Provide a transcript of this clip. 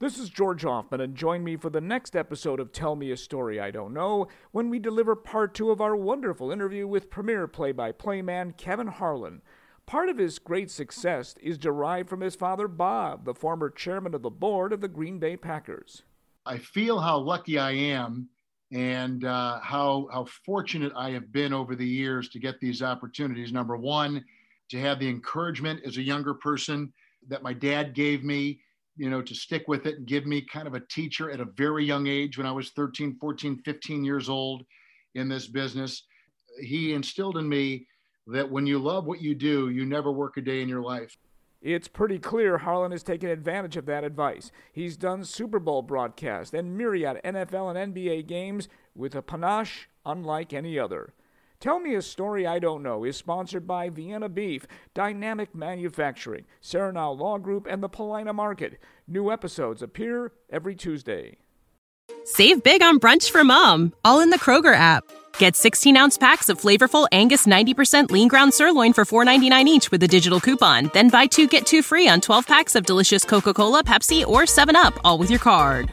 This is George Hoffman, and join me for the next episode of Tell Me a Story I Don't Know when we deliver part two of our wonderful interview with premier play by play man Kevin Harlan. Part of his great success is derived from his father, Bob, the former chairman of the board of the Green Bay Packers. I feel how lucky I am and uh, how, how fortunate I have been over the years to get these opportunities. Number one, to have the encouragement as a younger person that my dad gave me you know, to stick with it and give me kind of a teacher at a very young age when I was 13, 14, 15 years old in this business. He instilled in me that when you love what you do, you never work a day in your life. It's pretty clear Harlan has taken advantage of that advice. He's done Super Bowl broadcasts and myriad NFL and NBA games with a panache unlike any other. Tell Me a Story I Don't Know is sponsored by Vienna Beef, Dynamic Manufacturing, Serenow Law Group, and the Paulina Market. New episodes appear every Tuesday. Save big on brunch for mom, all in the Kroger app. Get 16 ounce packs of flavorful Angus 90% lean ground sirloin for $4.99 each with a digital coupon. Then buy two get two free on 12 packs of delicious Coca Cola, Pepsi, or 7UP, all with your card.